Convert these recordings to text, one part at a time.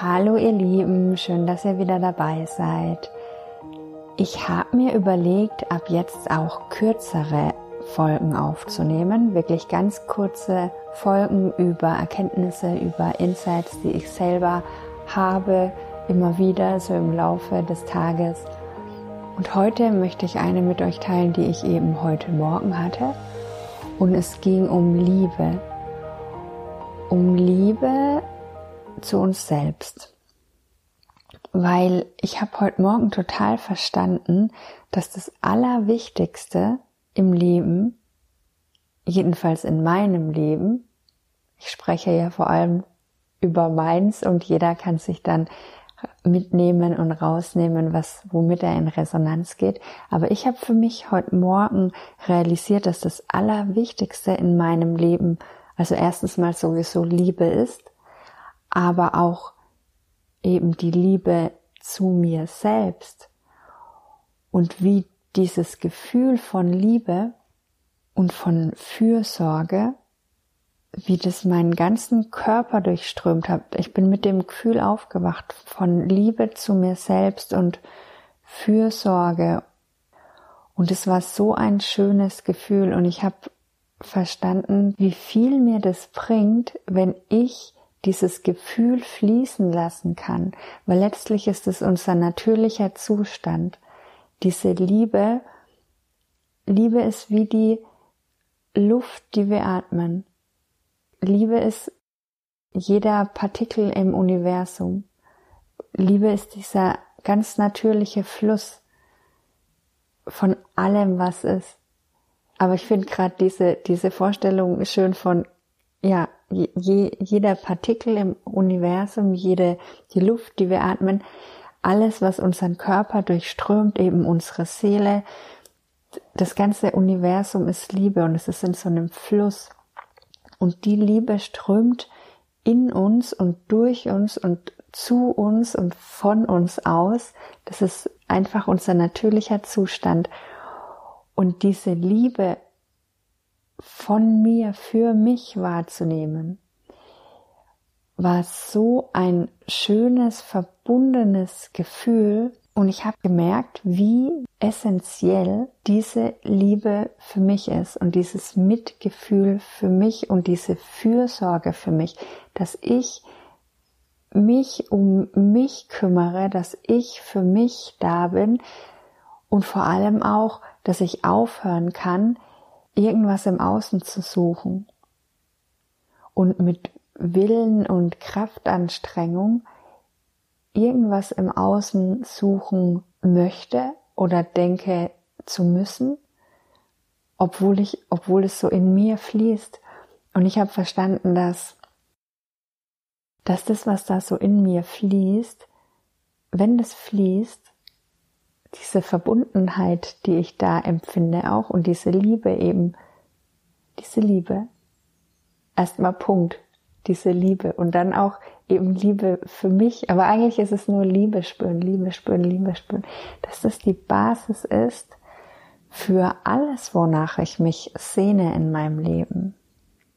Hallo ihr Lieben, schön, dass ihr wieder dabei seid. Ich habe mir überlegt, ab jetzt auch kürzere Folgen aufzunehmen, wirklich ganz kurze Folgen über Erkenntnisse, über Insights, die ich selber habe, immer wieder so im Laufe des Tages. Und heute möchte ich eine mit euch teilen, die ich eben heute Morgen hatte. Und es ging um Liebe. Um Liebe zu uns selbst. Weil ich habe heute Morgen total verstanden, dass das Allerwichtigste im Leben, jedenfalls in meinem Leben, ich spreche ja vor allem über meins und jeder kann sich dann mitnehmen und rausnehmen, was womit er in Resonanz geht. Aber ich habe für mich heute Morgen realisiert, dass das Allerwichtigste in meinem Leben, also erstens mal sowieso Liebe ist aber auch eben die Liebe zu mir selbst und wie dieses Gefühl von Liebe und von Fürsorge, wie das meinen ganzen Körper durchströmt hat. Ich bin mit dem Gefühl aufgewacht von Liebe zu mir selbst und Fürsorge. Und es war so ein schönes Gefühl und ich habe verstanden, wie viel mir das bringt, wenn ich dieses Gefühl fließen lassen kann, weil letztlich ist es unser natürlicher Zustand. Diese Liebe, Liebe ist wie die Luft, die wir atmen. Liebe ist jeder Partikel im Universum. Liebe ist dieser ganz natürliche Fluss von allem, was ist. Aber ich finde gerade diese, diese Vorstellung schön von, ja, je, jeder Partikel im Universum, jede, die Luft, die wir atmen, alles, was unseren Körper durchströmt, eben unsere Seele, das ganze Universum ist Liebe und es ist in so einem Fluss. Und die Liebe strömt in uns und durch uns und zu uns und von uns aus. Das ist einfach unser natürlicher Zustand. Und diese Liebe von mir für mich wahrzunehmen, war so ein schönes, verbundenes Gefühl. Und ich habe gemerkt, wie essentiell diese Liebe für mich ist und dieses Mitgefühl für mich und diese Fürsorge für mich, dass ich mich um mich kümmere, dass ich für mich da bin und vor allem auch, dass ich aufhören kann, irgendwas im Außen zu suchen und mit Willen und Kraftanstrengung irgendwas im Außen suchen möchte oder denke zu müssen, obwohl ich, obwohl es so in mir fließt. Und ich habe verstanden, dass, dass das, was da so in mir fließt, wenn das fließt, diese Verbundenheit, die ich da empfinde auch und diese Liebe eben, diese Liebe, erstmal Punkt, diese Liebe und dann auch eben Liebe für mich, aber eigentlich ist es nur Liebe spüren, Liebe spüren, Liebe spüren, dass das die Basis ist für alles, wonach ich mich sehne in meinem Leben.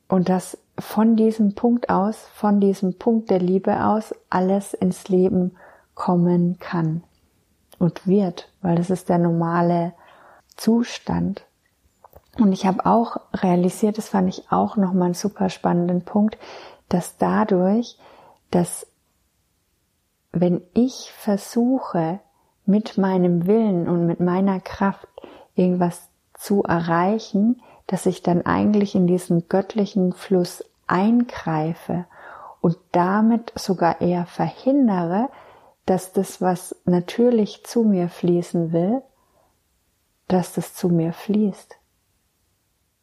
Und dass von diesem Punkt aus, von diesem Punkt der Liebe aus, alles ins Leben kommen kann und wird, weil das ist der normale Zustand. Und ich habe auch realisiert, das fand ich auch nochmal einen super spannenden Punkt, dass dadurch, dass wenn ich versuche, mit meinem Willen und mit meiner Kraft irgendwas zu erreichen, dass ich dann eigentlich in diesen göttlichen Fluss eingreife und damit sogar eher verhindere, dass das, was natürlich zu mir fließen will, dass das zu mir fließt.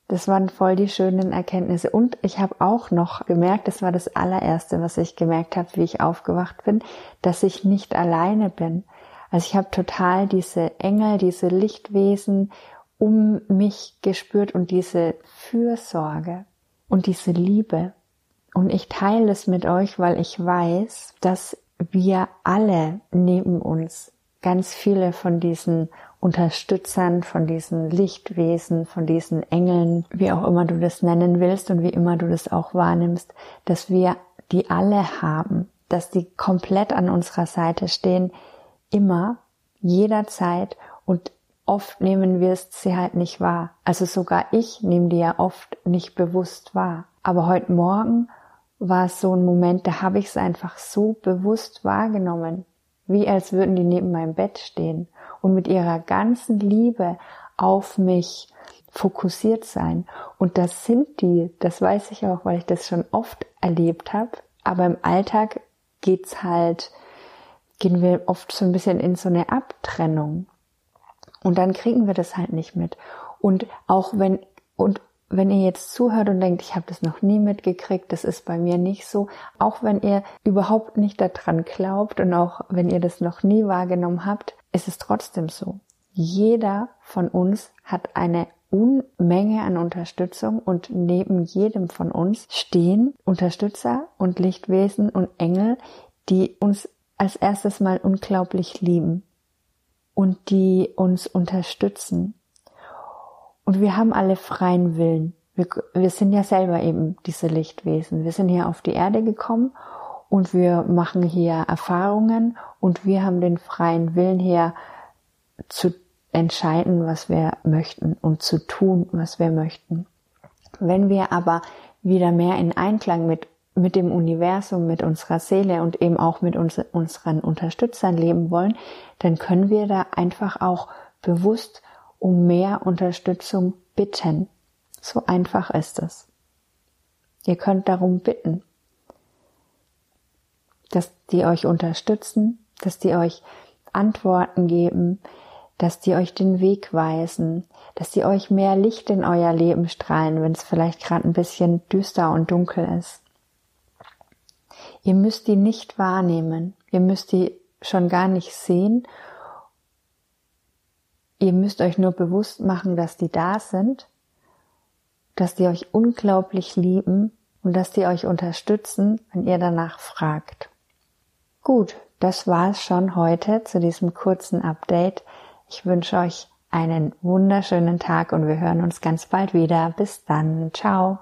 Das waren voll die schönen Erkenntnisse. Und ich habe auch noch gemerkt, das war das allererste, was ich gemerkt habe, wie ich aufgewacht bin, dass ich nicht alleine bin. Also ich habe total diese Engel, diese Lichtwesen um mich gespürt und diese Fürsorge und diese Liebe. Und ich teile es mit euch, weil ich weiß, dass wir alle neben uns ganz viele von diesen Unterstützern, von diesen Lichtwesen, von diesen Engeln, wie auch immer du das nennen willst und wie immer du das auch wahrnimmst, dass wir die alle haben. dass die komplett an unserer Seite stehen, immer, jederzeit und oft nehmen wir es sie halt nicht wahr. Also sogar ich nehme die ja oft nicht bewusst wahr. Aber heute Morgen war es so ein Moment, da habe ich es einfach so bewusst wahrgenommen, wie als würden die neben meinem Bett stehen und mit ihrer ganzen Liebe auf mich fokussiert sein. Und das sind die, das weiß ich auch, weil ich das schon oft erlebt habe. Aber im Alltag geht's halt, gehen wir oft so ein bisschen in so eine Abtrennung. Und dann kriegen wir das halt nicht mit. Und auch wenn, und wenn ihr jetzt zuhört und denkt, ich habe das noch nie mitgekriegt, das ist bei mir nicht so, auch wenn ihr überhaupt nicht daran glaubt und auch wenn ihr das noch nie wahrgenommen habt, ist es trotzdem so. Jeder von uns hat eine Unmenge an Unterstützung und neben jedem von uns stehen Unterstützer und Lichtwesen und Engel, die uns als erstes mal unglaublich lieben und die uns unterstützen. Und wir haben alle freien Willen. Wir, wir sind ja selber eben diese Lichtwesen. Wir sind hier auf die Erde gekommen und wir machen hier Erfahrungen und wir haben den freien Willen hier zu entscheiden, was wir möchten und zu tun, was wir möchten. Wenn wir aber wieder mehr in Einklang mit, mit dem Universum, mit unserer Seele und eben auch mit uns, unseren Unterstützern leben wollen, dann können wir da einfach auch bewusst um mehr Unterstützung bitten. So einfach ist es. Ihr könnt darum bitten, dass die euch unterstützen, dass die euch Antworten geben, dass die euch den Weg weisen, dass die euch mehr Licht in euer Leben strahlen, wenn es vielleicht gerade ein bisschen düster und dunkel ist. Ihr müsst die nicht wahrnehmen, ihr müsst die schon gar nicht sehen. Ihr müsst euch nur bewusst machen, dass die da sind, dass die euch unglaublich lieben und dass die euch unterstützen, wenn ihr danach fragt. Gut, das war es schon heute zu diesem kurzen Update. Ich wünsche euch einen wunderschönen Tag und wir hören uns ganz bald wieder. Bis dann. Ciao.